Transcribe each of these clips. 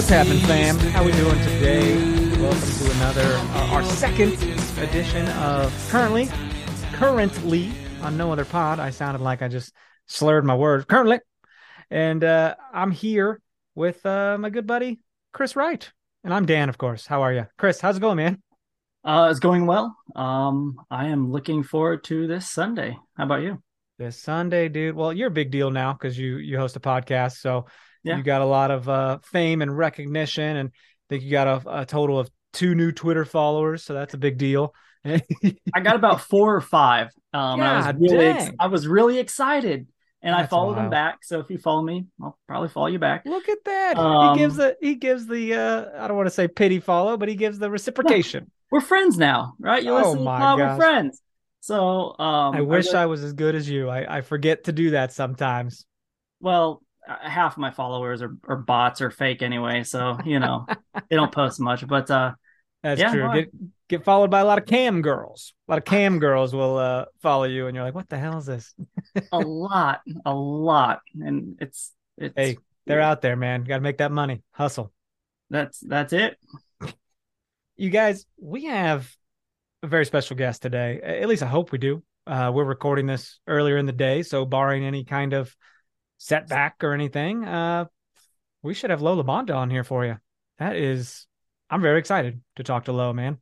What's happening, fam? How we doing today? Welcome to another, uh, our second edition of currently, currently on no other pod. I sounded like I just slurred my words. Currently, and uh, I'm here with uh, my good buddy Chris Wright, and I'm Dan, of course. How are you, Chris? How's it going, man? Uh, it's going well. Um, I am looking forward to this Sunday. How about you? This Sunday, dude. Well, you're a big deal now because you you host a podcast, so Yeah. you got a lot of uh, fame and recognition, and I think you got a, a total of two new Twitter followers, so that's a big deal. I got about four or five. Um, I was really, ex- I was really excited, and I That's followed them wild. back. So if you follow me, I'll probably follow you back. Look at that. Um, he gives the he gives the uh I don't want to say pity follow, but he gives the reciprocation. We're friends now, right? You Oh listen to we're friends. So um, I wish really- I was as good as you. I, I forget to do that sometimes. well, half my followers are, are bots or fake anyway, so you know they don't post much. But uh, That's Yeah, true. no, Get get followed by a lot of cam girls. A lot of cam girls will uh follow you and you're like, what the hell is this? a lot, a lot, and it's it's Hey, they're out there, man. Gotta make that money. Hustle. that's that's it. You guys, we have a very special guest today. At least I hope we do. Uh, we're recording this earlier in the day, so barring any kind of setback or anything, uh, we should have Lo LaBonta on here for you. That is, I'm very excited to talk to Lo, man.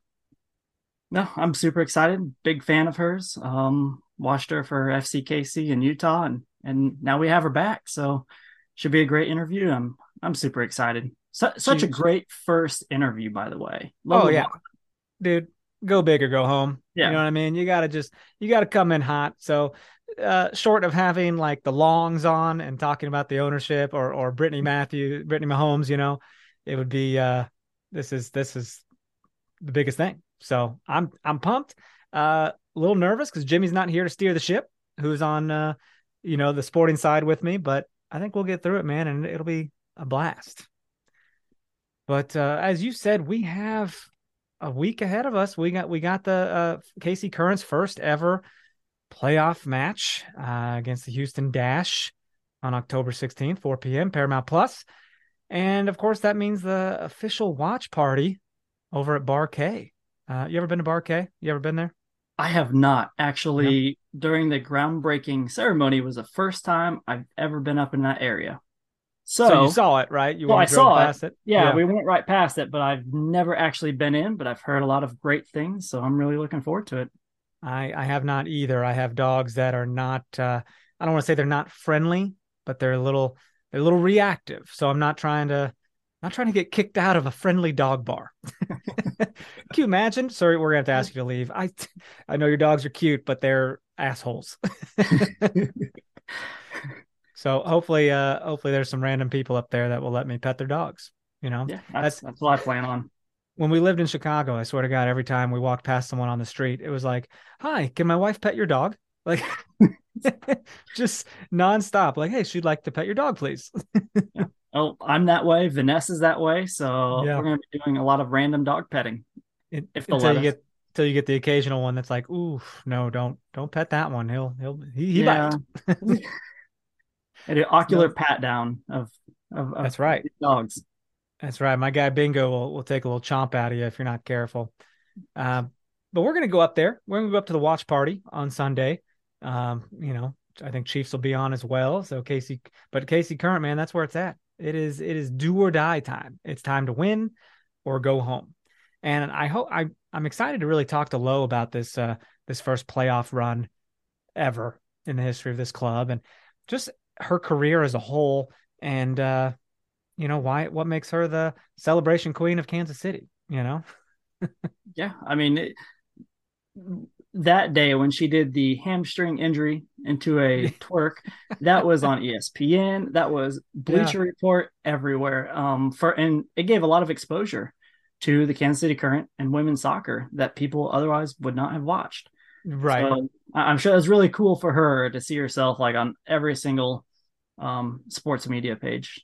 No, I'm super excited. Big fan of hers. Um, watched her for FCKC in Utah, and and now we have her back. So should be a great interview. I'm I'm super excited. Su- such a great first interview, by the way. Oh, Lola yeah. Bonda. Dude, go big or go home. Yeah. You know what I mean? You got to just, you got to come in hot. So, uh, short of having like the longs on and talking about the ownership or, or Brittany Matthew, Brittany Mahomes, you know, it would be, uh, this is, this is the biggest thing. So I'm, I'm pumped, uh, a little nervous because Jimmy's not here to steer the ship, who's on, uh, you know, the sporting side with me, but I think we'll get through it, man. And it'll be a blast. But, uh, as you said, we have, a week ahead of us. We got we got the uh, KC Current's first ever playoff match uh, against the Houston Dash on October 16th, 4 p.m. Paramount Plus. And of course, that means the official watch party over at Bar K. Uh, you ever been to Bar K? You ever been there? I have not actually. During the groundbreaking ceremony, was the first time I've ever been up in that area. So, you saw it, right? You Well, I saw it. past it. yeah, we went right past it, but I've never actually been in. But I've heard a lot of great things, so I'm really looking forward to it. I I have not either. I have dogs that are not. Uh, I don't want to say they're not friendly, but they're a little they're a little reactive. So I'm not trying to not trying to get kicked out of a friendly dog bar. Can you imagine? Sorry, we're gonna have to ask you to leave. I I know your dogs are cute, but they're assholes. so hopefully, uh, hopefully there's some random people up there that will let me pet their dogs. You know, Yeah, that's that's what I plan on. When we lived in Chicago, I swear to God, every time we walked past someone on the street, it was like, "Hi, can my wife pet your dog?" Like, just nonstop. Like, hey, she'd like to pet your dog, please. Oh, I'm that way. Vanessa's that way. So Yeah. we're going to be doing a lot of random dog petting. It- If until you get until you get the occasional one that's like, ooh, no, don't don't pet that one. He'll he'll he, he Yeah. bites. An ocular pat down of, of, of That's right. dogs. That's right. My guy Bingo will, will take a little chomp out of you if you're not careful. Um, but we're gonna go up there. We're gonna go up to the watch party on Sunday. Um, you know, I think Chiefs will be on as well. So KC, but KC Current, man, that's where it's at. It is it is do or die time. It's time to win or go home. And I hope I I'm excited to really talk to Lo about this uh this first playoff run ever in the history of this club and just her career as a whole and uh you know why what makes her the celebration queen of Kansas City, you know? Yeah, I mean, it, that day when she did the hamstring injury into a twerk, that was on ESPN. That was Bleacher Report everywhere. Um, for and it gave a lot of exposure to the Kansas City Current and women's soccer that people otherwise would not have watched. Right. So I'm sure it's really cool for her to see herself like on every single um sports media page.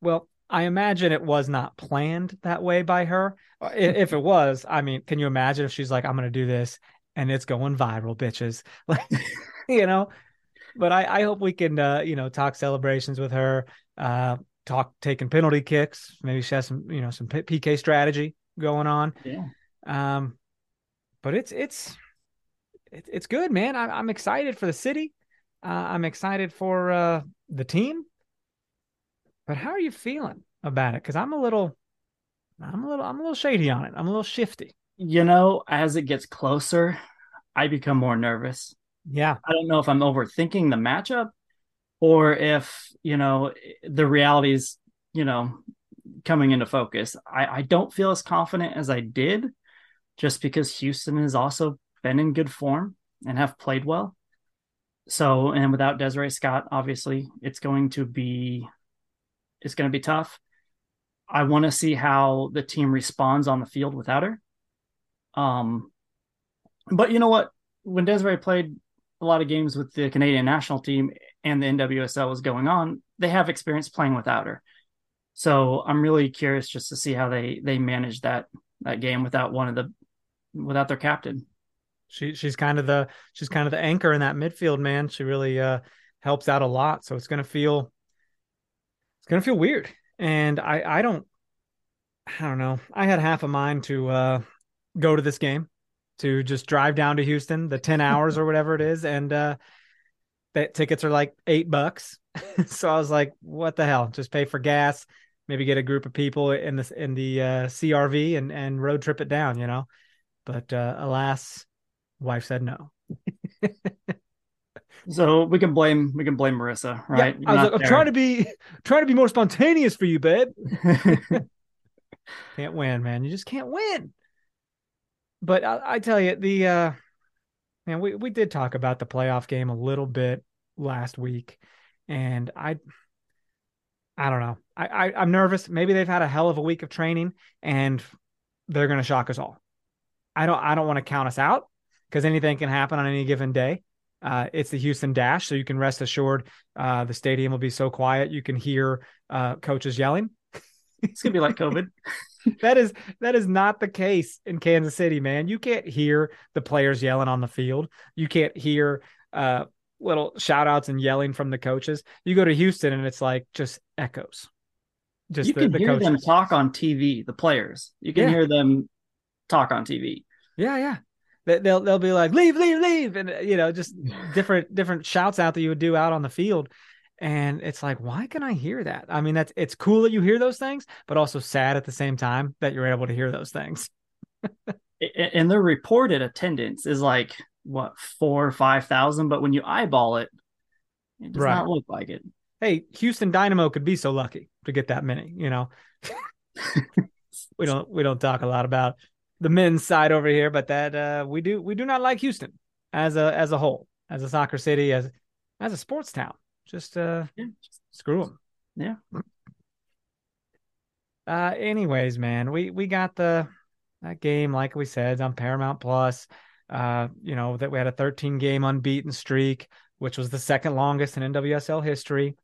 Well, I imagine it was not planned that way by her. If it was, I mean, can you imagine if she's like, I'm going to do this and it's going viral, bitches? Like, you know, but I, I hope we can, uh, you know, talk celebrations with her, uh, talk taking penalty kicks. Maybe she has some, you know, some P- PK strategy going on. Yeah. Um, but it's, it's, it, it's good, man. I, I'm excited for the city. Uh, I'm excited for, uh, the team. But how are you feeling about it? Because I'm a little, I'm a little, I'm a little shady on it. I'm a little shifty. You know, as it gets closer, I become more nervous. Yeah, I don't know if I'm overthinking the matchup or if, you know, the realities, you know, coming into focus. I, I don't feel as confident as I did just because Houston has also been in good form and have played well. So, and without Desiree Scott, obviously, it's going to be it's going to be tough. I want to see how the team responds on the field without her. Um, but you know what? When Desiree played a lot of games with the Canadian national team and the NWSL was going on, they have experience playing without her. So I'm really curious just to see how they they manage that that game without one of the without their captain. she she's kind of the she's kind of the anchor in that midfield, man. She really uh helps out a lot. So it's gonna feel it's gonna feel weird. And I I don't I don't know. I had half a mind to uh go to this game, to just drive down to Houston, the 10 hours or whatever it is, and uh that tickets are like eight bucks. so I was like, what the hell? Just pay for gas, maybe get a group of people in this in the uh CRV and and road trip it down, you know. But uh alas, wife said no. So we can blame we can blame Marissa, right? Yeah, I was like, I'm trying to be trying to be more spontaneous for you, babe. Can't win, man. You just can't win. But I, I tell you, the uh man, we, we did talk about the playoff game a little bit last week, and I I don't know. I, I I'm nervous. Maybe they've had a hell of a week of training and they're gonna shock us all. I don't I don't want to count us out because anything can happen on any given day. Uh, it's the Houston Dash, so you can rest assured uh, the stadium will be so quiet you can hear uh, coaches yelling. it's gonna be like COVID. that is that is not the case in Kansas City, man. You can't hear the players yelling on the field. You can't hear uh, little shout outs and yelling from the coaches. You go to Houston and it's like just echoes. Just you the, can the hear coaches. them talk on TV. The players, you can Yeah. hear them talk on TV. Yeah, yeah. They- They'll they'll be like leave, leave, leave, and you know just different different shouts out that you would do out on the field, and it's like why can I hear that? I mean that's it's cool that you hear those things, but also sad at the same time that you're able to hear those things. And their reported attendance is like what four or five thousand, but when you eyeball it, it does Right. not look like it. Hey, Houston Dynamo could be so lucky to get that many. You know, we don't we don't talk a lot about the men's side over here, but that uh, we do we do not like Houston as a as a whole, as a soccer city, as as a sports town. Just uh, Yeah. screw them. Yeah. Uh, anyways, man, we we got the that game like we said on Paramount Plus. Uh, you know that we had a 13 game unbeaten streak, which was the second longest in NWSL history.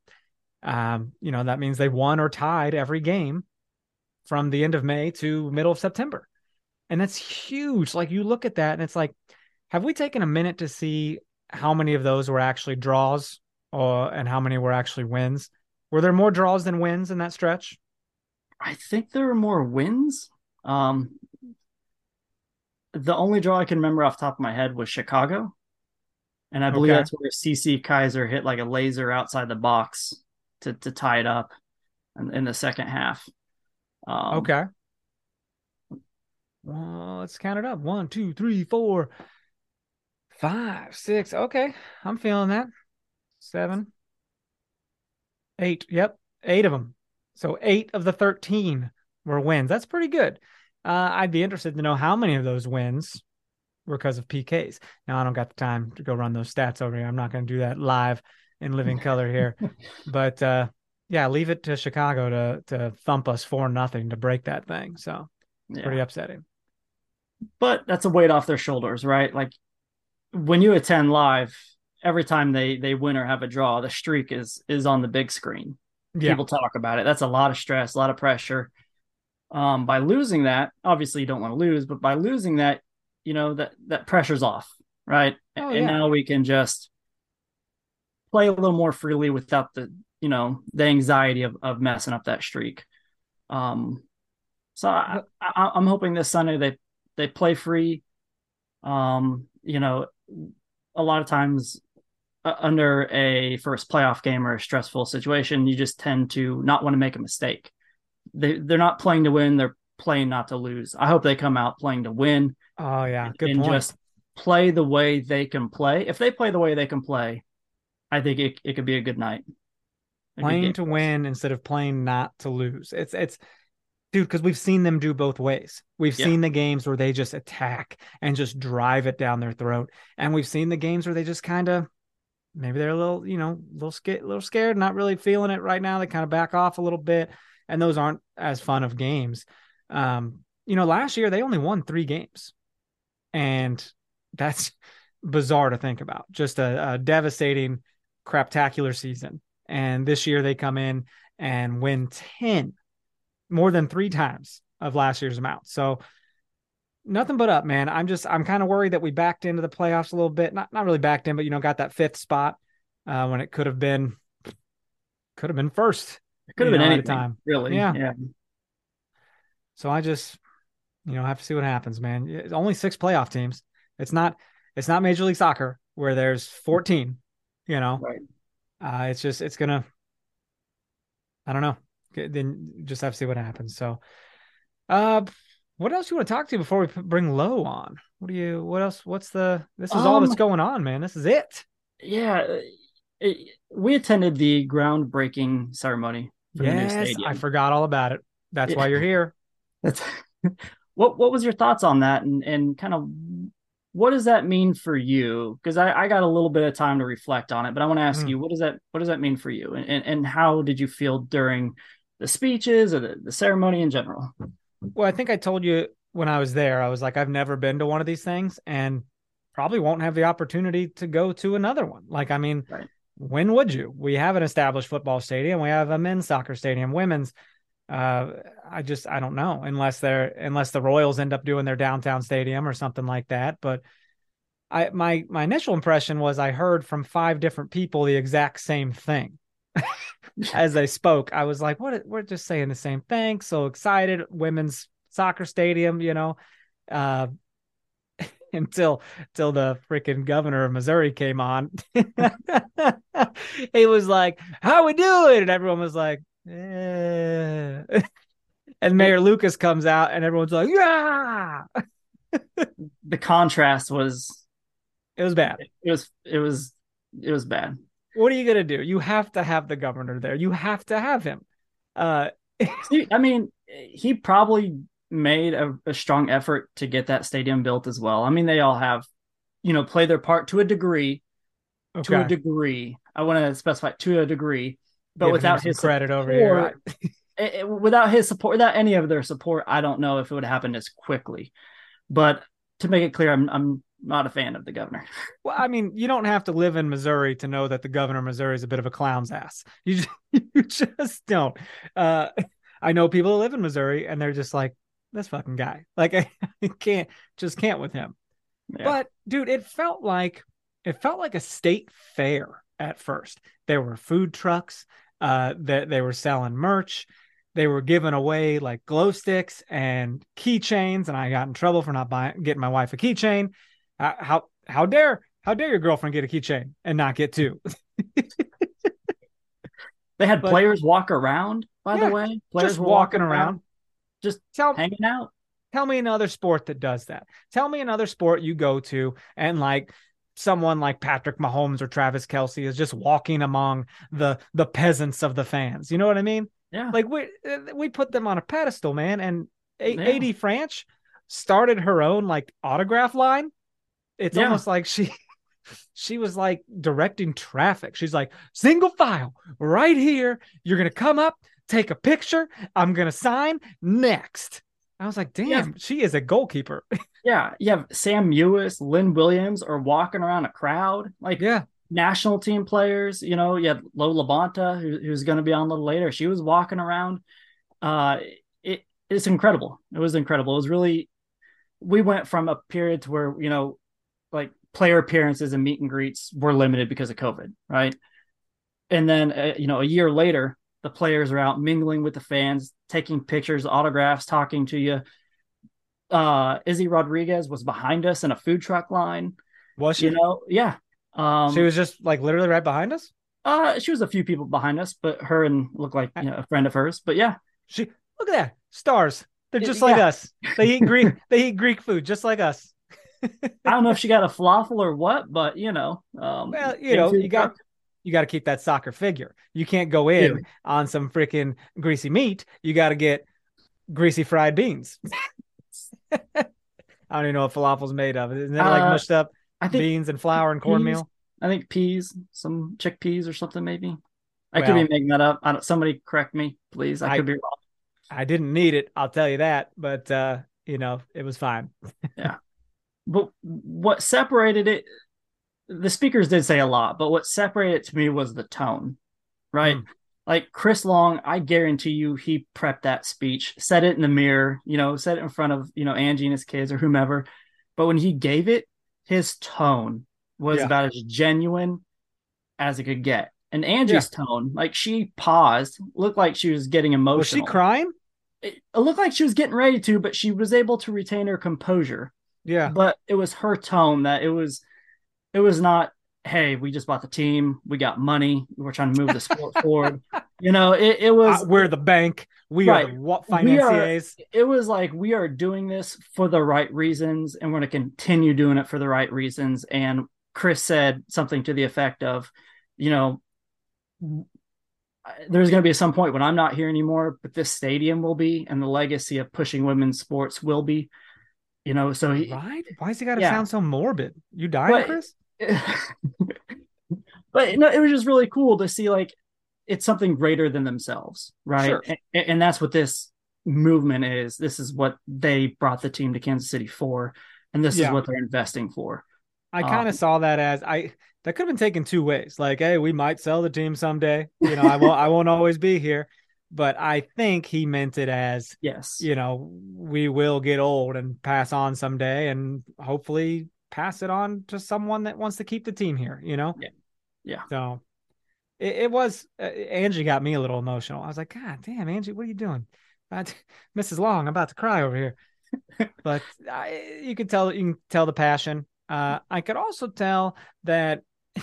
Um, you know that means they won or tied every game from the end of May to middle of September. And that's huge. Like you look at that and it's like, have we taken a minute to see how many of those were actually draws or and how many were actually wins? Were there more draws than wins in that stretch? I think there were more wins. Um, the only draw I can remember off the top of my head was Chicago. And I believe Okay. that's where Cece Kizer hit like a laser outside the box to, to tie it up in, in the second half. Um, Okay. Well, let's count it up. One, two, three, four, five, six. Okay. I'm feeling that. Seven, eight. Yep. Eight of them. So eight of the 13 were wins. That's pretty good. Uh, I'd be interested to know how many of those wins were because of PKs. Now, I don't got the time to go run those stats over here. I'm not going to do that live in living color here. But uh, yeah, leave it to Chicago to to thump us for nothing to break that thing. So Yeah. pretty upsetting. But that's a weight off their shoulders, right? Like when you attend live, every time they they win or have a draw, the streak is is on the big screen. Yeah. People talk about it. That's a lot of stress, a lot of pressure. Um, by losing that, obviously you don't want to lose, but by losing that, you know that that pressure's off, right? Oh, and yeah. now we can just play a little more freely without the you know the anxiety of of messing up that streak. Um, so I, I, I'm hoping this Sunday they they play free. Um, you know, a lot of times uh, under a first playoff game or a stressful situation, you just tend to not want to make a mistake. They they're not playing to win; they're playing not to lose. I hope they come out playing to win Oh yeah, good and point. just play the way they can play. If they play the way they can play, I think it, it could be a good night. A playing game to win instead of playing not to lose. It's it's dude, because we've seen them do both ways. We've Yeah. seen the games where they just attack and just drive it down their throat, and we've seen the games where they just kind of maybe they're a little, you know, a little scared, little scared, not really feeling it right now. They kind of back off a little bit, and those aren't as fun of games. Um, you know, last year they only won three games, and that's bizarre to think about. Just a, a devastating, craptacular season. And this year they come in and win 10, more than three times of last year's amount. So nothing but up, man. I'm just I'm kind of worried that we backed into the playoffs a little bit. Not not really backed in, but you know, got that fifth spot uh, when it could have been could have been first. It could have been know, at a anything, time. really. Yeah. yeah. So I just, you know, have to see what happens, man. It's only six playoff teams. It's not, it's not Major League Soccer where there's 14. You know, Right. uh, it's just, it's gonna, I don't know. Then just have to see what happens. So, uh, what else you want to talk to before we bring Lo on? What do you? What else? What's the? This is all that's Um, going on, man. This is it. Yeah. It, we attended the groundbreaking ceremony for the new Yes, stadium. I forgot all about it. That's Yeah. why you're here. That's what what was your thoughts on that and and kind of what does that mean for you? Because I, I got a little bit of time to reflect on it, but I want to ask Mm. you what does that what does that mean for you? And, and and how did you feel during the speeches or the, the ceremony in general? Well, I think I told you when I was there, I was like, I've never been to one of these things and probably won't have the opportunity to go to another one. Like, I mean, Right. when would you? We have an established football stadium, we have a men's soccer stadium, women's. Uh, I just I don't know unless they're unless the Royals end up doing their downtown stadium or something like that. But I my my initial impression was I heard from five different people the exact same thing as they spoke. I was like, what? We're just saying the same thing. So excited. Women's soccer stadium, you know. Uh, until until the freaking governor of Missouri came on. he was like, "How we doing?" And everyone was like, "Eh." And Mayor Lucas comes out, and everyone's like, "Yeah!" The contrast was It was bad. it was it was it was bad. What are you gonna do? You have to have the governor there. You have to have him. Uh, See, I mean, he probably made a, a strong effort to get that stadium built as well. I mean, they all have, you know, play their part to a degree. To a degree, I want to specify to a degree, but him without his credit over here, support- eh, eh, without his support, without any of their support, I don't know if it would happen as quickly. But to make it clear, I'm I'm not a fan of the governor. Well, I mean, you don't have to live in Missouri to know that the governor of Missouri is a bit of a clown's ass. You just, you just don't. Uh, I know people who live in Missouri and they're just like, this fucking guy. Like I, I can't just can't with him. Yeah. But dude, it felt like it felt like a state fair at first. There were food trucks, uh that they were selling merch. They were giving away like glow sticks and keychains, and I got in trouble for not buying getting my wife a keychain. How how dare how dare your girlfriend get a keychain and not get two? they had but- players walk around. By Yeah, the way, players just walking around. just Tell hanging out. tell me another sport that does that. Tell me another sport you go to and like someone like Patrick Mahomes or Travis Kelce is just walking among the the peasants of the fans. You know what I mean? Yeah, Like we we put them on a pedestal, man. And A- Yeah. AD Franch started her own like autograph line. It's Yeah. almost like she she was like directing traffic. She's like single file right here. You're gonna come up, take a picture. I'm gonna sign next. I was like, damn, Yeah. she is a goalkeeper. yeah. You have Sam Mewis, Lynn Williams are walking around a crowd. Like yeah, national team players. You know, you had Lo LaBonta, who, who's going to be on a little later. She was walking around. Uh, it it's incredible. It was incredible. It was really. We went from a period to where you know, player appearances and meet and greets were limited because of COVID, right? And then uh, you know, a year later, the players are out mingling with the fans, taking pictures, autographs, talking to you. Uh, Izzy Rodriguez was behind us in a food truck line. was she? You know, yeah. Um, she was just like literally right behind us. uh, she was a few people behind us, but her and looked like you know, a friend of hers. But yeah, She look at that stars. They're just like yeah. us. They eat Greek. they eat Greek food just like us. I don't know if she got a falafel or what, but you know, um, Well, you know, you got you got to keep that soccer figure. You can't go in Yeah. on some freaking greasy meat. You got to get greasy fried beans. I don't even know what falafel's made of. Isn't that like Uh, mushed up I think beans and flour and cornmeal? I think peas, some chickpeas or something maybe. I could be making that up. I don't, somebody correct me, please. I, I- could be wrong. I didn't need it. I'll tell you that. But uh, you know, it was fine. But what separated it, the speakers did say a lot, but what separated it to me was the tone, right? Hmm. Like Chris Long, I guarantee you, he prepped that speech, said it in the mirror, you know, said it in front of, you know, Angie and his kids or whomever. But when he gave it, his tone was Yeah. about as genuine as it could get. And Angie's tone, like she paused, looked like she was getting emotional. Was she crying? It looked like she was getting ready to, but she was able to retain her composure Yeah. but it was her tone that it was it was not hey we just bought the team we got money we're trying to move the sport forward you know it, it was Uh, we're the bank. We Right. are what We are- financiers. it was like we are doing this for the right reasons and we're going to continue doing it for the right reasons and chris said something to the effect of you know there's going to be some point when i'm not here anymore but this stadium will be and the legacy of pushing women's sports will be you know so he, Right? Why does he got to Yeah. sound so morbid? You dying, But- Chris? but no, it was just really cool to see like it's something greater than themselves, right? Sure. And, and that's what this movement is. This is what they brought the team to Kansas City for, and this Yeah. is what they're investing for. I kind of Um, saw that as I that could have been taken two ways. Like, hey, we might sell the team someday. You know, I won't I won't always be here. But I think he meant it as, Yes, you know, we will get old and pass on someday and hopefully pass it on to someone that wants to keep the team here, you know? Yeah. Yeah. So it, it was uh, Angie got me a little emotional. I was like, God damn, Angie, what are you doing? I, Mrs. Long, I'm about to cry over here. but I, you could tell you can tell the passion. Uh, I could also tell that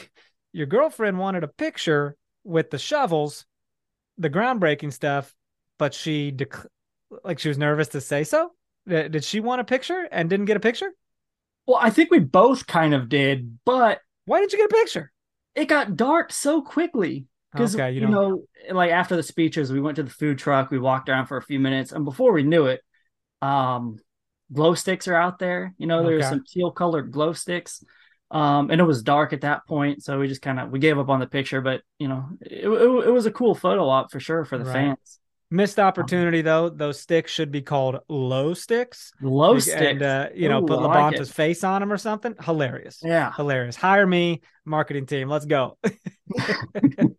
your girlfriend wanted a picture with the shovels, the groundbreaking stuff, but she dec- like she was nervous to say so. Did she want a picture and didn't get a picture? Well, I think we both kind of did, but Why didn't you get a picture? it got dark so quickly. Because Okay, you you, know- know, like after the speeches, we went to the food truck, we walked around for a few minutes, and before we knew it, um, glow sticks are out there. You know, there's Okay. some teal colored glow sticks, um, and it was dark at that point, so we just kind of we gave up on the picture. But you know, it, it, it was a cool photo op for sure for the Right. fans. Missed opportunity though. Those sticks should be called low sticks. Low sticks, and uh, you know, Ooh, put I like face on them or something. Hilarious. yeah, Hilarious. Hire me, marketing team. Let's go.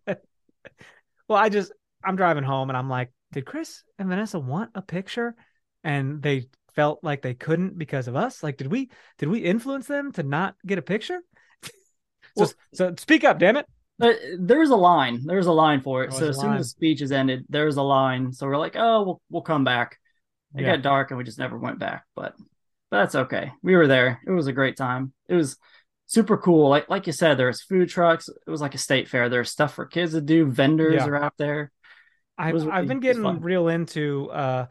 well, I just I'm driving home and I'm like, did Chris and Vanessa want a picture? and they felt like they couldn't because of us? Like, did we did we influence them to not get a picture? so, Well- so speak up, damn it. But there was a line. There was a line for it. So as soon line. as the speech is ended, there was a line. So we're like, oh, we'll we'll come back. It Yeah. got dark and we just never went back. But but that's okay. We were there. It was a great time. It was super cool. Like like you said, there's food trucks. It was like a state fair. There's stuff for kids to do. Vendors Yeah. are out there. I've was I've been getting real into uh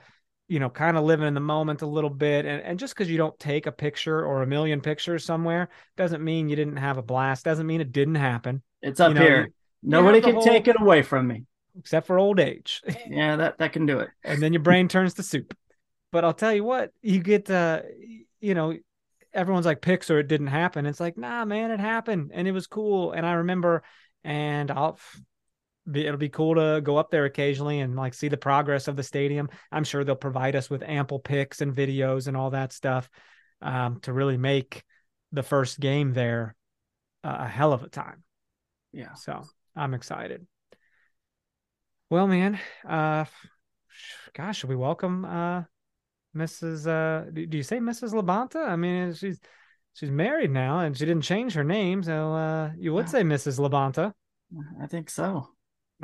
you know kind of living in the moment a little bit and, and just because you don't take a picture or a million pictures somewhere doesn't mean you didn't have a blast doesn't mean it didn't happen It's up You know, here. you- Nobody the can whole- take it away from me. except for old age Yeah, that that can do it. and then your brain turns to soup but I'll tell you what you get uh you know everyone's like pics or it didn't happen it's like nah man it happened and it was cool and I remember and I'll be, it'll be cool to go up there occasionally and like see the progress of the stadium. I'm sure they'll provide us with ample pics and videos and all that stuff um, to really make the first game there uh, a hell of a time. Yeah. So I'm excited. Well, man, uh, gosh, should we welcome uh, Mrs. Uh, do you say Mrs. LaBonta? I mean, she's she's married now and she didn't change her name, so uh, you would say Mrs. LaBonta. I think so.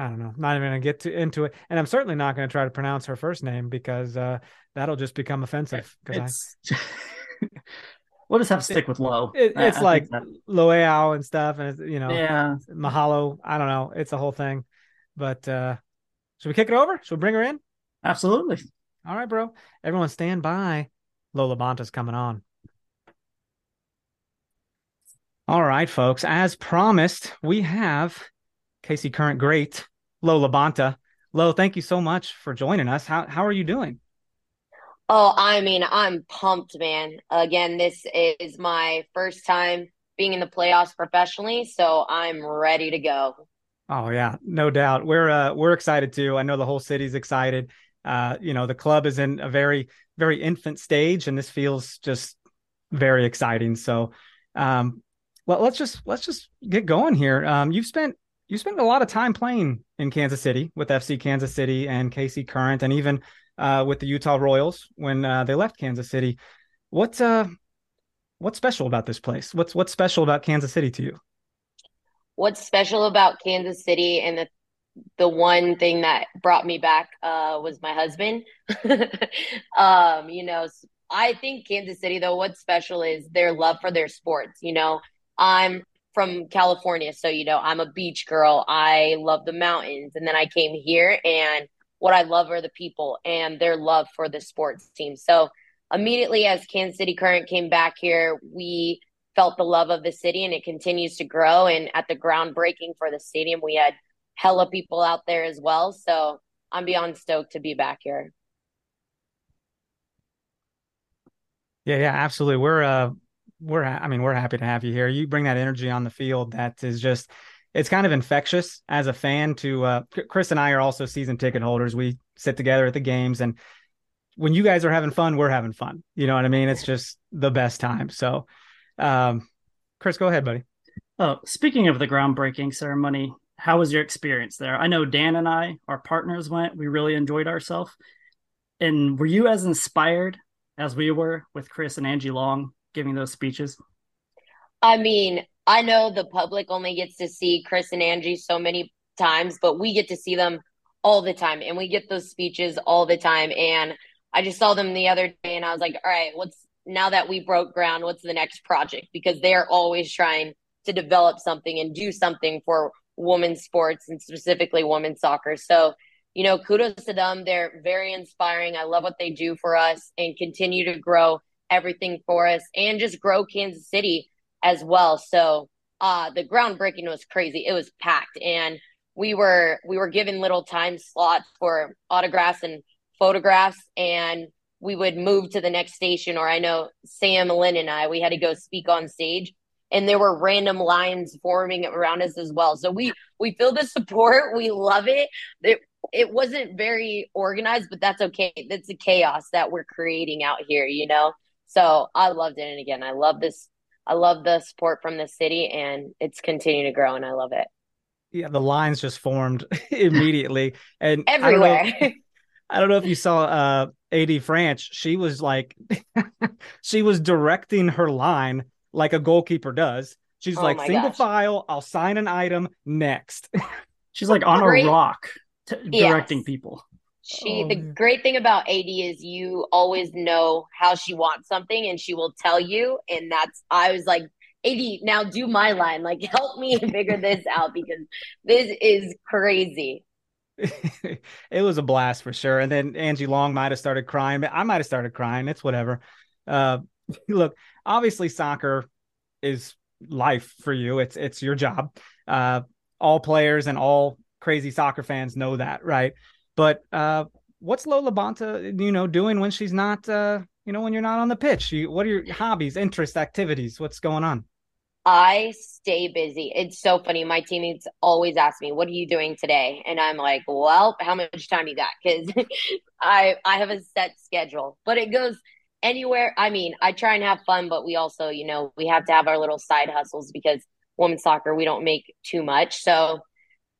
I don't know. Not even gonna get to, into it, and I'm certainly not going to try to pronounce her first name because uh, that'll just become offensive. Because It's we'll just have to stick with Lo. it, I- it's I like that- Lo'eau and stuff, and it's, you know, yeah. Mahalo. I don't know. It's a whole thing. But uh, should we kick it over? Should we bring her in? Absolutely. All right, bro. Everyone, stand by. Lo LaBonta's coming on. All right, folks. As promised, we have KC Current Great, Lo LaBonta. Lo, thank you so much for joining us. How how are you doing? Oh, I mean, I'm pumped, man. Again, this is my first time being in the playoffs professionally, so I'm ready to go. Oh yeah, no doubt. We're uh we're excited too. I know the whole city's excited. Uh, you know, the club is in a very, very infant stage, and this feels just very exciting. So um well let's just let's just get going here. Um you've spent you spent a lot of time playing in Kansas City with FC Kansas City and KC Current and even uh with the Utah Royals when uh, they left Kansas City. What's uh what's special about this place? What's what's special about Kansas City to you? What's special about Kansas City and the the one thing that brought me back uh was my husband. Um, you know, I think Kansas City though, what's special is their love for their sports. You know, I'm from California, so you know, I'm a beach girl. I love the mountains, and then I came here and what I love are the people and their love for the sports team. So immediately as Kansas City Current came back here, we felt the love of the city and it continues to grow. And at the groundbreaking for the stadium, we had hella people out there as well. So I'm beyond stoked to be back here. Yeah, yeah, absolutely. We're uh we're I mean, we're happy to have you here. You bring that energy on the field that is just it's kind of infectious as a fan to uh Chris and I are also season ticket holders. We sit together at the games and when you guys are having fun, we're having fun. You know what I mean? It's just the best time. So um Chris, go ahead, buddy. Oh, speaking of the groundbreaking ceremony, how was your experience there? I know Dan and I, our partners, went. We really enjoyed ourselves. And were you as inspired as we were with Chris and Angie Long giving those speeches? I mean, I know the public only gets to see Chris and Angie so many times, but we get to see them all the time and we get those speeches all the time. And I just saw them the other day and I was like, all right, what's now that we broke ground, what's the next project? Because they're always trying to develop something and do something for women's sports and specifically women's soccer. So, you know, kudos to them. They're very inspiring. I love what they do for us and continue to grow everything for us and just grow Kansas City as well. So uh the groundbreaking was crazy. It was packed and we were we were given little time slots for autographs and photographs and we would move to the next station or I know Sam Lynn and I we had to go speak on stage and there were random lines forming around us as well. So we we feel the support. We love it. It it wasn't very organized, but that's okay. That's the chaos that we're creating out here, you know? So I loved it. And again, I love this I love the support from the city and it's continuing to grow and I love it. Yeah, the lines just formed immediately. And I don't know- Everywhere. I don't know if you saw uh AD Franch, she was like, she was directing her line like a goalkeeper does. She's Oh like, single gosh. file, I'll sign an item next. She's like on a rock, t- Yes. directing people. She Oh, the great thing about AD is you always know how she wants something and she will tell you. And that's I was like, AD, now do my line. Like help me figure this out because this is crazy. it was a blast for sure. And then Angie Long might have started crying. I might have started crying. It's whatever. Uh, look, obviously soccer is life for you. It's it's your job. Uh, all players and all crazy soccer fans know that, right? But uh, what's Lo LaBonta, you know, doing when she's not, uh, you know, when you're not on the pitch? You, what are your hobbies, interests, activities? What's going on? I stay busy. It's so funny. My teammates always ask me, "What are you doing today?" And I'm like, "Well, how much time you got?" Because I I have a set schedule, but it goes anywhere. I mean, I try and have fun, but we also, you know, we have to have our little side hustles because women's soccer we don't make too much. So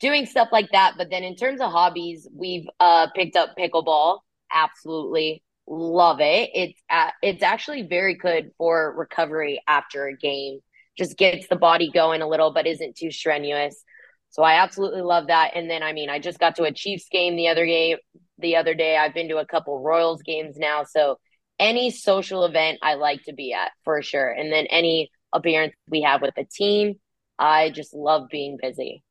doing stuff like that. But then in terms of hobbies, we've uh picked up pickleball. Absolutely love it. It's uh, it's actually very good for recovery after a game just gets the body going a little, but isn't too strenuous. So I absolutely love that. And then I mean, I just got to a Chiefs game the other game the other day. I've been to a couple Royals games now. So any social event I like to be at for sure. And then any appearance we have with the team, I just love being busy.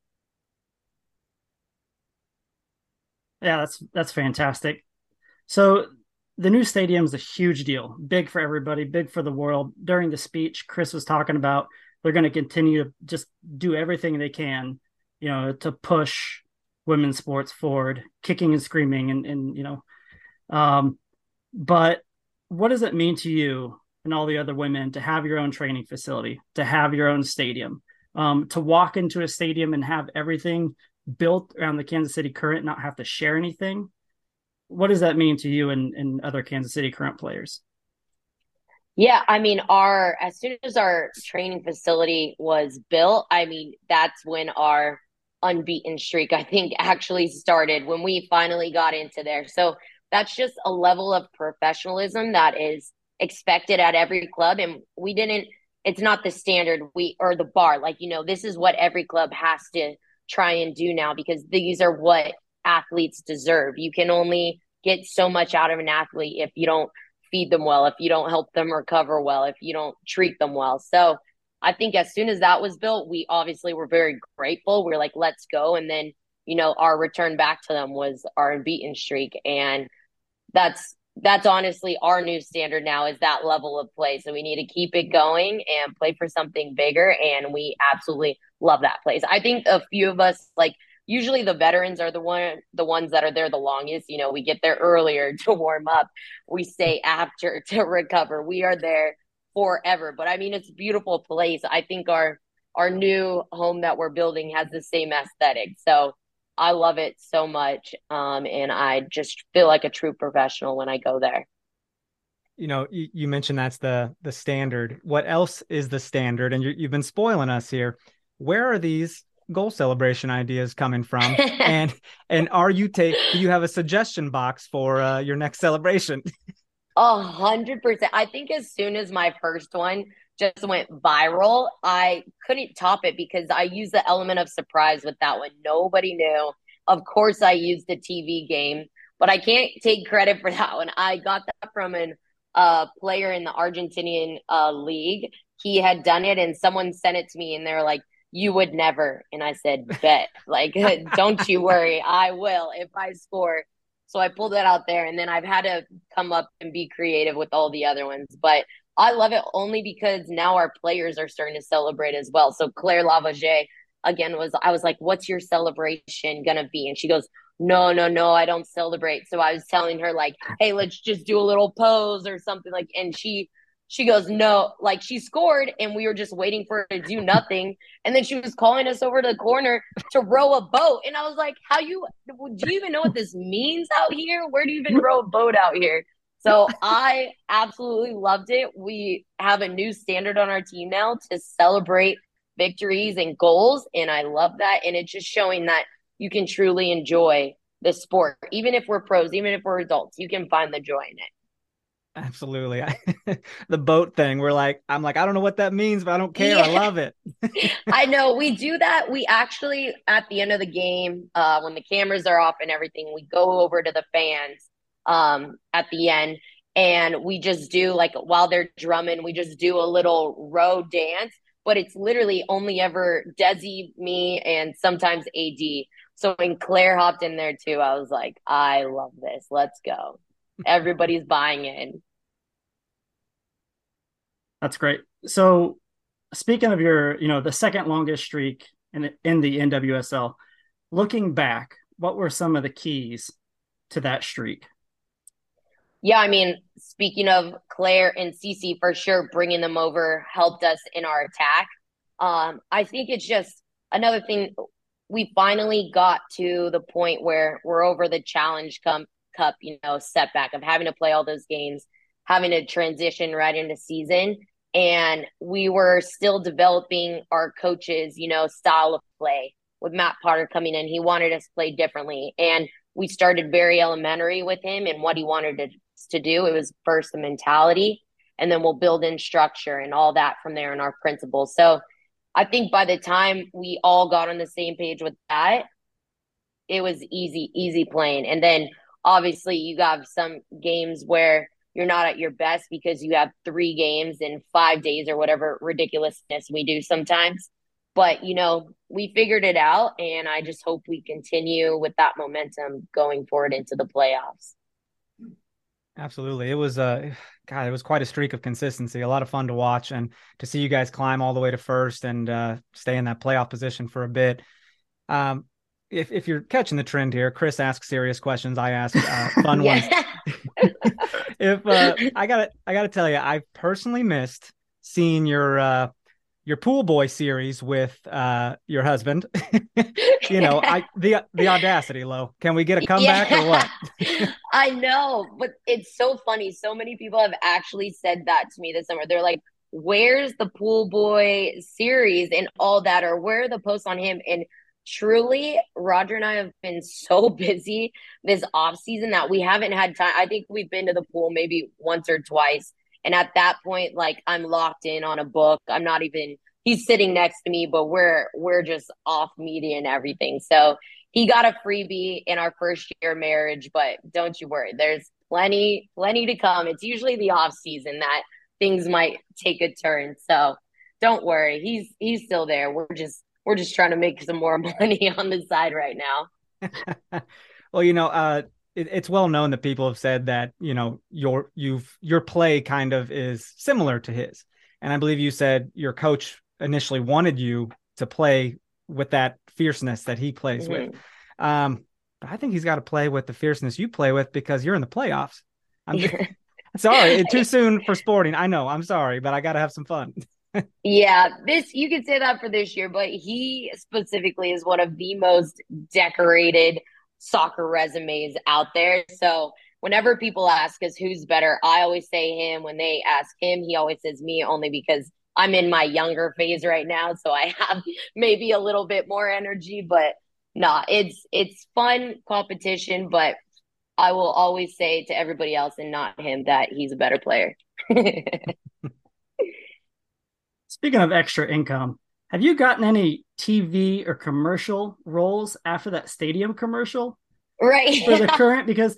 Yeah, that's that's fantastic. So the new stadium is a huge deal, big for everybody, big for the world. During the speech, Chris was talking about they're going to continue to just do everything they can, you know, to push women's sports forward, kicking and screaming, and and you know, um, but what does it mean to you and all the other women to have your own training facility, to have your own stadium, um, to walk into a stadium and have everything built around the Kansas City Current, not have to share anything? What does that mean to you and, and other Kansas City Current players? Yeah, I mean, our as soon as our training facility was built, I mean, that's when our unbeaten streak, I think, actually started when we finally got into there. So that's just a level of professionalism that is expected at every club. And we didn't, it's not the standard we or the bar. Like, you know, this is what every club has to try and do now because these are what athletes deserve. You can only get so much out of an athlete if you don't feed them well, if you don't help them recover well, if you don't treat them well. So I think as soon as that was built, we obviously were very grateful. We are like, let's go. And then, you know, our return back to them was our unbeaten streak. And that's that's honestly our new standard now is that level of play. So we need to keep it going and play for something bigger. And we absolutely love that place. I think a few of us like usually the veterans are the one the ones that are there the longest. You know, we get there earlier to warm up. We stay after to recover. We are there forever. But I mean it's a beautiful place. I think our our new home that we're building has the same aesthetic. So I love it so much. Um, and I just feel like a true professional when I go there. You know, you, you mentioned that's the the standard. What else is the standard? And you, you've been spoiling us here. Where are these goal celebration ideas coming from? and and are you take? Do you have a suggestion box for uh, your next celebration? A hundred percent. I think as soon as my first one just went viral, I couldn't top it because I used the element of surprise with that one. Nobody knew. Of course, I used the TV game, but I can't take credit for that one. I got that from an uh, player in the Argentinian uh, league. He had done it, and someone sent it to me, and they're like, "You would never." And I said, "Bet, like, don't you worry, I will if I score." So I pulled that out there, and then I've had to come up and be creative with all the other ones. But I love it only because now our players are starting to celebrate as well. So Claire Lavogez again was I was like, "What's your celebration gonna be?" And she goes, "No, no, no, I don't celebrate." So I was telling her like, "Hey, let's just do a little pose or something like." And she she goes, "No," like she scored, and we were just waiting for her to do nothing. And then she was calling us over to the corner to row a boat, and I was like, "How you? Do you even know what this means out here? Where do you even row a boat out here?" So I absolutely loved it. We have a new standard on our team now to celebrate victories and goals, and I love that. And it's just showing that you can truly enjoy the sport. Even if we're pros, even if we're adults, you can find the joy in it. Absolutely. the boat thing, we're like, I'm like, I don't know what that means, but I don't care. Yeah. I love it. I know we do that. We actually, at the end of the game, uh, when the cameras are off and everything, we go over to the fans um, at the end and we just do like while they're drumming, we just do a little row dance. But it's literally only ever Desi, me, and sometimes AD. So when Claire hopped in there too, I was like, I love this. Let's go. Everybody's buying in. That's great. So speaking of your, you know, the second longest streak in in the NWSL, looking back, what were some of the keys to that streak? Yeah, I mean, speaking of Claire and Cece, for sure, bringing them over helped us in our attack. Um, I think it's just another thing. We finally got to the point where we're over the challenge cup, you know, setback of having to play all those games, having to transition right into season. And we were still developing our coaches, you know, style of play with Matt Potter coming in. He wanted us to play differently. And we started very elementary with him and what he wanted to to do. It was first the mentality, and then we'll build in structure and all that from there in our principles. So I think by the time we all got on the same page with that, it was easy, easy playing. And then obviously you got some games where you're not at your best because you have three games in five days or whatever ridiculousness we do sometimes. But you know, we figured it out, and I just hope we continue with that momentum going forward into the playoffs. Absolutely. It was uh God, it was quite a streak of consistency. A lot of fun to watch and to see you guys climb all the way to first and uh stay in that playoff position for a bit. Um if if you're catching the trend here, Chris asks serious questions, I ask uh, fun ones. if uh I got to I got to tell you, I've personally missed seeing your uh your pool boy series with uh your husband. You know i the the audacity Lo can we get a comeback yeah. or what? I know but it's so funny. So many people have actually said that to me this summer. They're like where's the pool boy series and all that? Or where are the posts on him? And truly roger and i have been so busy this off season that we haven't had time. I think we've been to the pool maybe once or twice and at that point, like I'm locked in on a book. I'm not even he's sitting next to me, but we're we're just off media and everything. So he got a freebie in our first year marriage, but don't you worry, there's plenty, plenty to come. It's usually the off season that things might take a turn. So don't worry. He's he's still there. We're just we're just trying to make some more money on the side right now. well, you know, uh it, it's well known that people have said that you know your you've your play kind of is similar to his, and I believe you said your coach initially wanted you to play with that fierceness that he plays mm-hmm. with. Um, but I think he's got to play with the fierceness you play with because you're in the playoffs. I'm sorry, too soon for sporting. I know. I'm sorry, but I got to have some fun. yeah, this you can say that for this year, but he specifically is one of the most decorated soccer resumes out there. So whenever people ask us who's better, I always say him. When they ask him, he always says me only because I'm in my younger phase right now. So I have maybe a little bit more energy, but nah, it's it's fun competition, but I will always say to everybody else and not him that he's a better player. Speaking of extra income, have you gotten any TV or commercial roles after that stadium commercial? Right. For the current because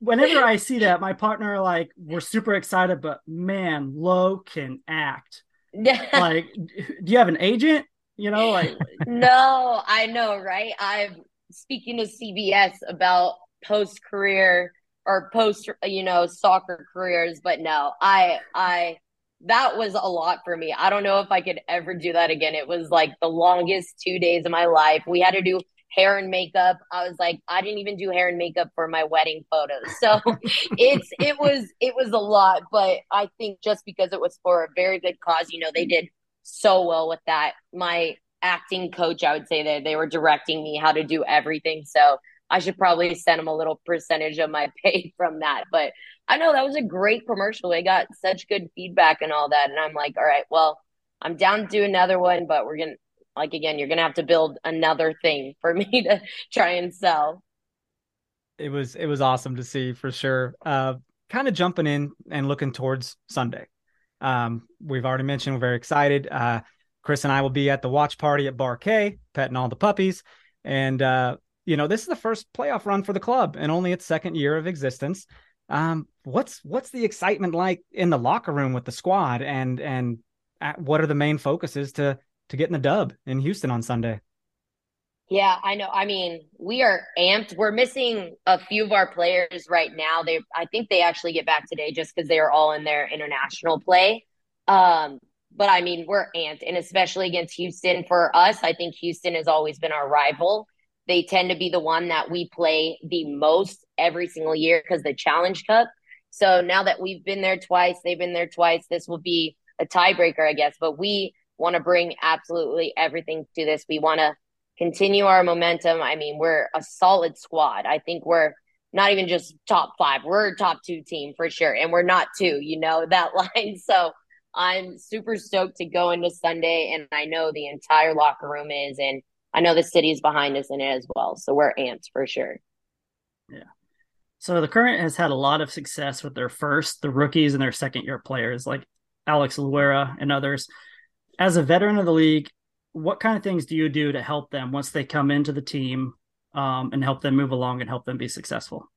whenever I see that, my partner like we're super excited, but man, Lo can act. Yeah. like, do you have an agent? You know, like no, I know, right? I'm speaking to CBS about post career or post, you know, soccer careers, but no, I, I that was a lot for me. I don't know if I could ever do that again. It was like the longest two days of my life. We had to do hair and makeup. I was like, I didn't even do hair and makeup for my wedding photos. So it's it was it was a lot, but I think just because it was for a very good cause, you know, they did so well with that. My acting coach, I would say that they were directing me how to do everything. So I should probably send them a little percentage of my pay from that. But I know that was a great commercial. They got such good feedback and all that. And I'm like, all right, well, I'm down to do another one, but we're going to, like, again, you're going to have to build another thing for me to try and sell. it was it was awesome to see for sure. Uh, kind of jumping in and looking towards Sunday. Um, we've already mentioned we're very excited. Uh, Chris and I will be at the watch party at Bar K, petting all the puppies, and uh, you know this is the first playoff run for the club and only its second year of existence. Um, what's what's the excitement like in the locker room with the squad, and and what are the main focuses to to getting the dub in Houston on Sunday? Yeah, I know. I mean, we are amped. We're missing a few of our players right now. They, I think they actually get back today just because they are all in their international play. Um, but I mean, we're amped, and especially against Houston. For us, I think Houston has always been our rival. They tend to be the one that we play the most every single year because the Challenge Cup. So now that we've been there twice, they've been there twice. This will be a tiebreaker, I guess. But we want to bring absolutely everything to this. We want to continue our momentum. I mean, we're a solid squad. I think we're not even just top five, we're a top two team for sure. And we're not two, you know, that line. So I'm super stoked to go into Sunday. And I know the entire locker room is. And I know the city's behind us in it as well. So we're amped for sure. Yeah. So the current has had a lot of success with their first, the rookies and their second year players like Alex Loera and others. As a veteran of the league, what kind of things do you do to help them once they come into the team um, and help them move along and help them be successful?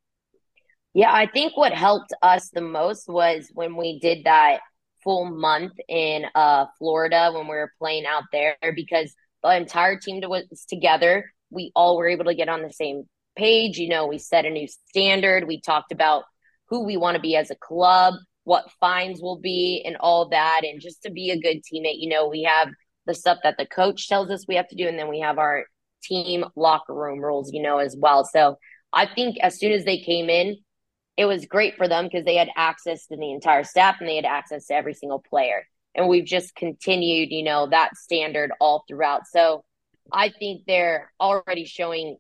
Yeah, I think what helped us the most was when we did that full month in uh, Florida when we were playing out there because the entire team was together. We all were able to get on the same page. You know, we set a new standard. We talked about who we want to be as a club, what fines will be, and all that. And just to be a good teammate, you know, we have the stuff that the coach tells us we have to do. And then we have our team locker room rules, you know, as well. So I think as soon as they came in, it was great for them because they had access to the entire staff and they had access to every single player. And we've just continued, you know, that standard all throughout. So I think they're already showing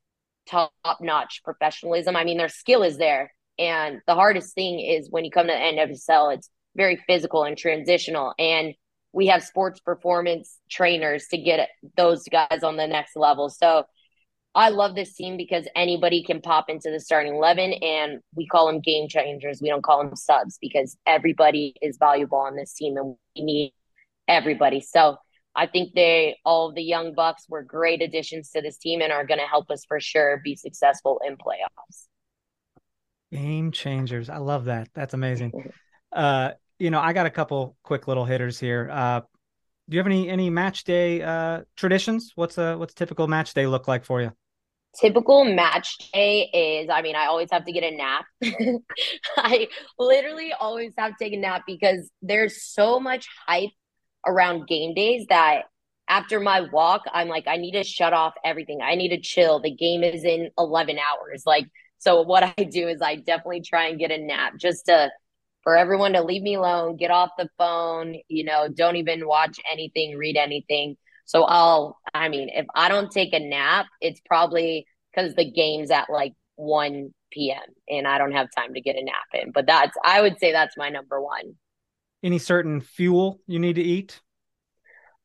top notch professionalism. I mean, their skill is there. And the hardest thing is when you come to the NWSL, it's very physical and transitional. And we have sports performance trainers to get those guys on the next level. So I love this team because anybody can pop into the starting 11 and we call them game changers. We don't call them subs because everybody is valuable on this team and we need everybody. So I think they, all of the young Bucks were great additions to this team and are going to help us for sure be successful in playoffs. Game changers. I love that. That's amazing. Uh, you know, I got a couple quick little hitters here. Uh, do you have any any match day uh, traditions? What's a what's typical match day look like for you? Typical match day is, I mean, I always have to get a nap. I literally always have to take a nap because there's so much hype around game days that after my walk, I'm like, I need to shut off everything. I need to chill. The game is in 11 hours. Like, so what I do is I definitely try and get a nap just to for everyone to leave me alone, get off the phone, you know, don't even watch anything, read anything. So I'll, I mean, if I don't take a nap, it's probably because the game's at like 1 p.m. and I don't have time to get a nap in. But that's, I would say that's my number one. Any certain fuel you need to eat?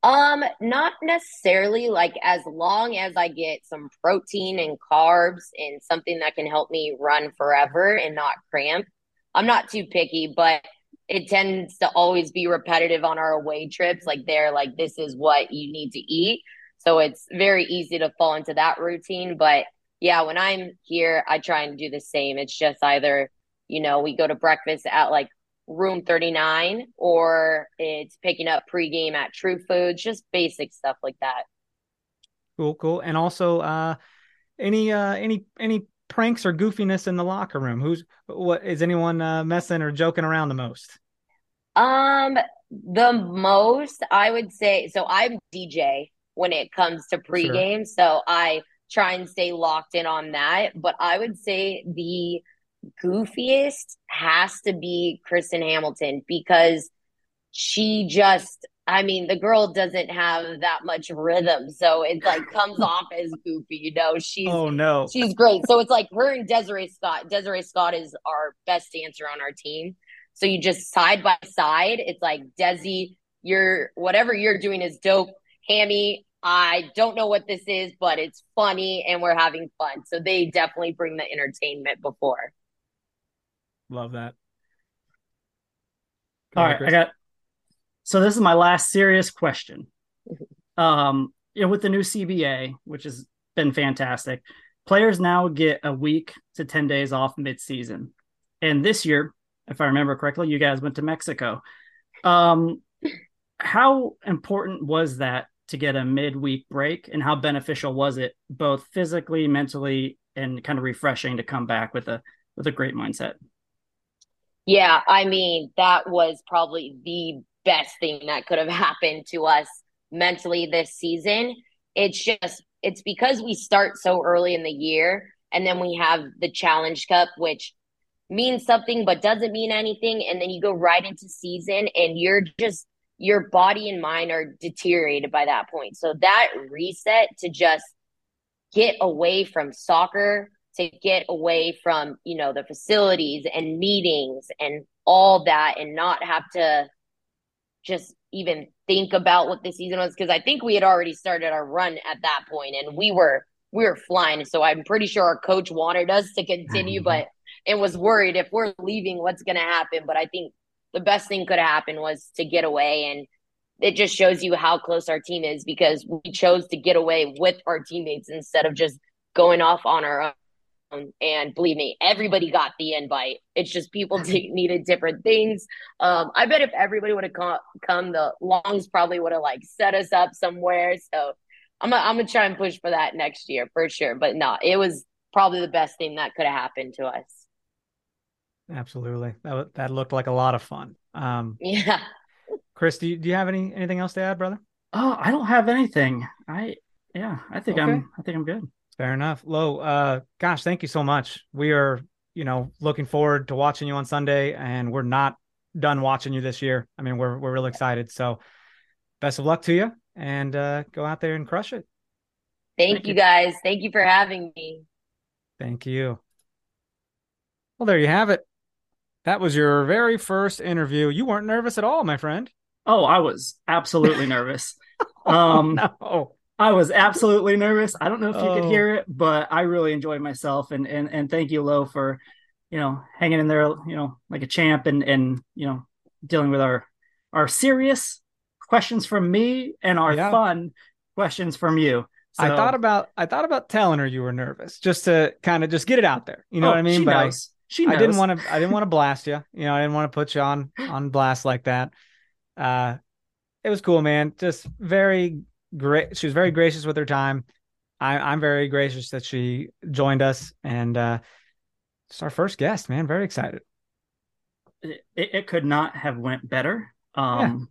Um, not necessarily like as long as I get some protein and carbs and something that can help me run forever and not cramp. I'm not too picky, but it tends to always be repetitive on our away trips. Like they're like, this is what you need to eat. So it's very easy to fall into that routine. But yeah, when I'm here, I try and do the same. It's just either, you know, we go to breakfast at like room 39 or it's picking up pregame at True Foods, just basic stuff like that. Cool, cool. And also, uh, any uh any any pranks or goofiness in the locker room? Who's what is anyone uh, messing or joking around the most? Um, the most I would say. So I'm DJ when it comes to pregame, sure. so I try and stay locked in on that. But I would say the goofiest has to be Kristen Hamilton because she just I mean, the girl doesn't have that much rhythm, so it like comes off as goofy. You know, she's oh no, she's great. So it's like her and Desiree Scott. Desiree Scott is our best dancer on our team. So you just side by side. It's like Desi, you're whatever you're doing is dope. Hammy, I don't know what this is, but it's funny and we're having fun. So they definitely bring the entertainment before. Love that. All right, I got. So this is my last serious question. Um, you know, with the new CBA, which has been fantastic, players now get a week to ten days off mid-season, and this year, if I remember correctly, you guys went to Mexico. Um, how important was that to get a midweek break, and how beneficial was it, both physically, mentally, and kind of refreshing to come back with a with a great mindset? Yeah, I mean, that was probably the best thing that could have happened to us mentally this season. It's just, it's because we start so early in the year and then we have the Challenge Cup, which means something but doesn't mean anything. And then you go right into season and you're just, your body and mind are deteriorated by that point. So that reset to just get away from soccer, to get away from, you know, the facilities and meetings and all that and not have to just even think about what the season was because I think we had already started our run at that point and we were we were flying. So I'm pretty sure our coach wanted us to continue, mm-hmm. but it was worried if we're leaving, what's going to happen. But I think the best thing could happen was to get away, and it just shows you how close our team is because we chose to get away with our teammates instead of just going off on our own. And believe me, everybody got the invite. It's just people t- needed different things. Um, I bet if everybody would have come, come, the Longs probably would have like set us up somewhere. So I'm gonna, I'm gonna try and push for that next year for sure. But no, it was probably the best thing that could have happened to us. Absolutely, that that looked like a lot of fun. Um, yeah, Chris, do you, do you have any anything else to add, brother? Oh, I don't have anything. I yeah, I think okay. I'm I think I'm good. Fair enough. Lo, uh, gosh, thank you so much. We are, you know, looking forward to watching you on Sunday, and we're not done watching you this year. I mean, we're we're really excited. So, best of luck to you, and uh, go out there and crush it. Thank, Thank you, you guys. Thank you for having me. Thank you. Well, there you have it. That was your very first interview. You weren't nervous at all, my friend. Oh, I was absolutely nervous. oh, um, no. I was absolutely nervous. I don't know if you oh. could hear it, but I really enjoyed myself. And and and thank you, Lo, for you know hanging in there, you know, like a champ, and and you know dealing with our our serious questions from me and our yeah. fun questions from you. So, I thought about I thought about telling her you were nervous, just to kind of just get it out there. You know oh, what I mean? She but knows. I, she knows. I didn't want to I didn't want to blast you. You know, I didn't want to put you on on blast like that. Uh, it was cool, man. Just very great. She was very gracious with her time. I, am very gracious that she joined us, and uh, it's our first guest, man. Very excited. It, it could not have went better. Um,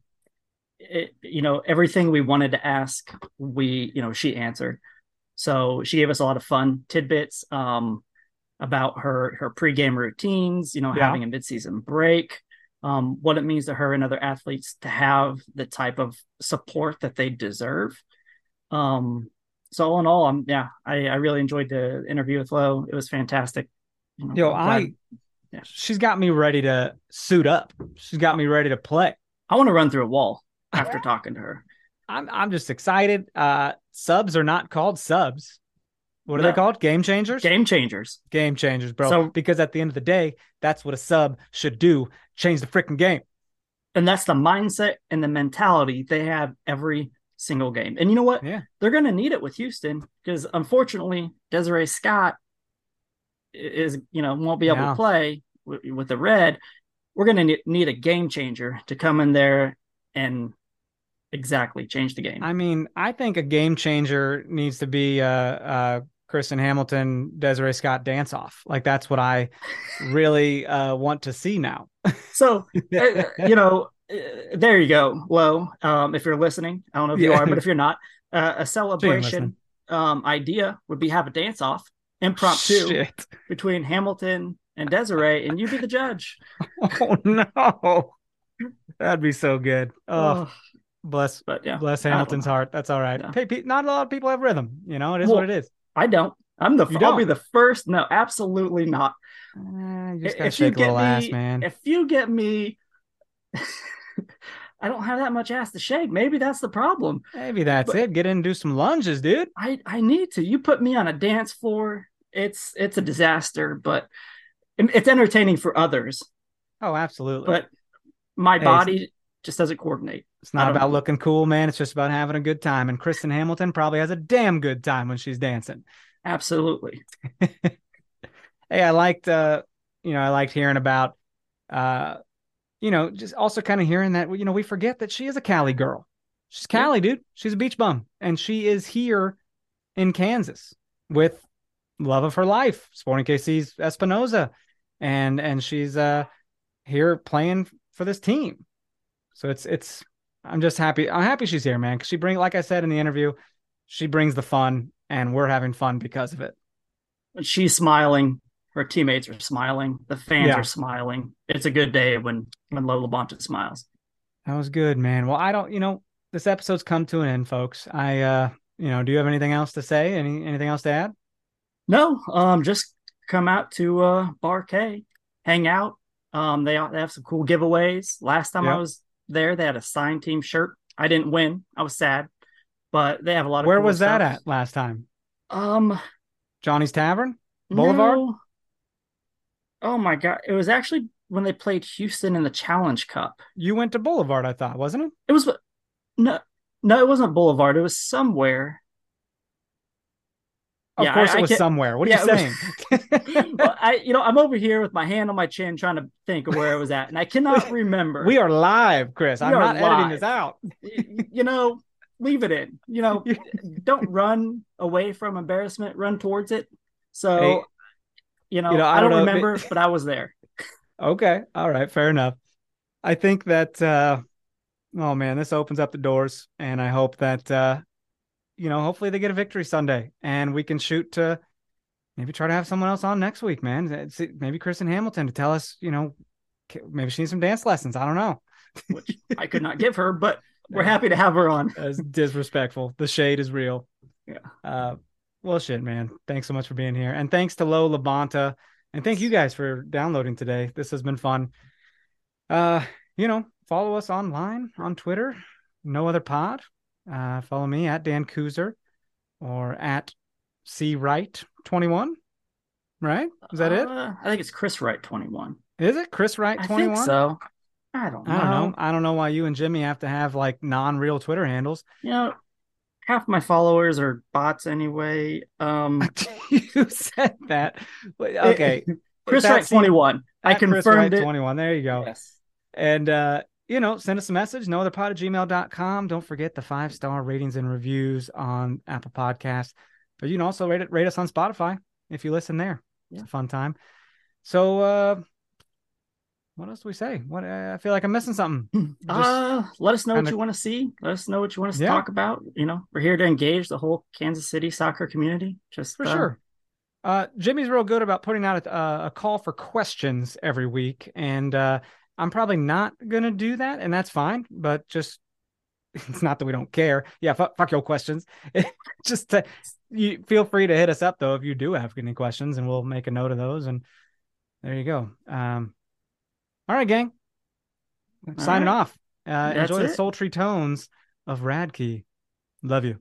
yeah. it, you know, everything we wanted to ask, we, you know, she answered. So she gave us a lot of fun tidbits um, about her her pregame routines. You know, yeah. having a midseason break um, what it means to her and other athletes to have the type of support that they deserve. Um, so all in all, I'm yeah, I, I really enjoyed the interview with Lo. It was fantastic. You know, Yo, I yeah. she's got me ready to suit up. She's got me ready to play. I want to run through a wall after talking to her. I'm I'm just excited. Uh, subs are not called subs. What are no. they called? Game changers? Game changers. Game changers, bro. So, because at the end of the day, that's what a sub should do change the freaking game. And that's the mindset and the mentality they have every single game. And you know what? Yeah. They're going to need it with Houston because unfortunately, Desiree Scott is, you know, won't be able yeah. to play with, with the red. We're going to need a game changer to come in there and exactly change the game. I mean, I think a game changer needs to be uh, uh, Kristen Hamilton, Desiree Scott dance off. Like that's what I really uh, want to see now. so, uh, you know, uh, there you go. Lo, um, if you're listening, I don't know if you are, but if you're not, uh, a celebration um, idea would be have a dance off impromptu Shit. between Hamilton and Desiree, and you be the judge. oh no, that'd be so good. Oh. Bless, but yeah, bless Hamilton's heart. That's all right. Yeah. Hey, not a lot of people have rhythm. You know, it is well, what it is. I don't. I'm the. You I'll don't. be the first. No, absolutely not. Uh, you just gotta if shake you get me, ass, man. If you get me I don't have that much ass to shake. Maybe that's the problem. Maybe that's But- it. Get in and do some lunges, dude. I I need to. You put me on a dance floor, it's it's a disaster, but it's entertaining for others. Oh, absolutely. But my Hey, body just doesn't coordinate. it's not about know. looking cool, man. It's just about having a good time. And Kristen Hamilton probably has a damn good time when she's dancing. Absolutely. hey, I liked uh you know, I liked hearing about uh you know, just also kind of hearing that you know, we forget that she is a Cali girl. She's Yeah. Cali, dude. She's a beach bum and she is here in Kansas with love of her life, Sporting KC's Espinoza. And and she's uh here playing for this team. So it's it's I'm just happy. I'm happy she's here, man, cuz she bring like I said in the interview, she brings the fun and we're having fun because of it. She's smiling, her teammates are smiling, the fans Yeah. are smiling. It's a good day when when Lo LaBonta smiles. That was good, man. Well, I don't, you know, this episode's come to an end, folks. I, uh, you know, do you have anything else to say? Any anything else to add? No, um, just come out to uh Bar K, hang out. Um, they they have some cool giveaways. Last time I was there, they had a signed team shirt. I didn't win. I was sad, but they have a lot of. Where cool was that stuff. at last time? Um, Johnny's Tavern, Boulevard. no. Oh my god! It was actually when they played Houston in the Challenge Cup. You went to Boulevard, I thought, wasn't it? It was no, no, it wasn't Boulevard. It was somewhere. Of Yeah, course, I- it was somewhere. What are yeah, you saying? well, I, you know, I'm over here with my hand on my chin trying to think of where it was at, and I cannot remember. we are live, Chris. We I'm not editing live. this out. You know, leave it in. You know, don't run away from embarrassment. Run towards it. So, Hey, you, know, you know, I I don't don't if it- remember, but I was there. Okay. All right. Fair enough. I think that, uh, oh man, this opens up the doors. And I hope that, uh, you know, hopefully they get a victory Sunday and we can shoot to maybe try to have someone else on next week, man. It's- Maybe Kristen Hamilton to tell us, you know, maybe she needs some dance lessons. I don't know. which I could not give her, but we're happy to have her on. That's disrespectful. The shade is real. Yeah. Uh, well, shit, man. Thanks so much for being here. And thanks to Lo LaBonta. And thank you guys for downloading today. This has been fun. Uh, you know, follow us online on Twitter, no other pod. Uh, follow me at Dan Kuzer or at C Wright 21. Right? Is that it? Uh, I think it's Chris Wright, 21. Is it Chris Wright I 21? think so. I don't know. I don't know. I don't know why you and Jimmy have to have like non-real Twitter handles. You know, half my followers are bots anyway. Um, you said that. Okay. Chris Wright, 21. I at Chris confirmed Wright it. 21. There you go. Yes. And uh, you know, send us a message, no other pod at gmail.com. Don't forget the five star ratings and reviews on Apple Podcasts. But you can also rate it rate us on Spotify if you listen there. It's a fun time. So uh what else do we say? What I feel like I'm missing something. Just- Uh, let us know kinda- what you want to see. Let us know what you want us to talk about. You know, we're here to engage the whole Kansas City soccer community. Just For uh, sure. Uh, Jimmy's real good about putting out a, a call for questions every week, and uh, I'm probably not gonna do that, and that's fine. But just it's not that we don't care. Yeah, fuck, fuck your questions. just to, you feel free to hit us up though if you do have any questions, and we'll make a note of those. And there you go. Um, all right, gang. Signing right. off. Uh, enjoy the sultry tones of Radkey. Love you.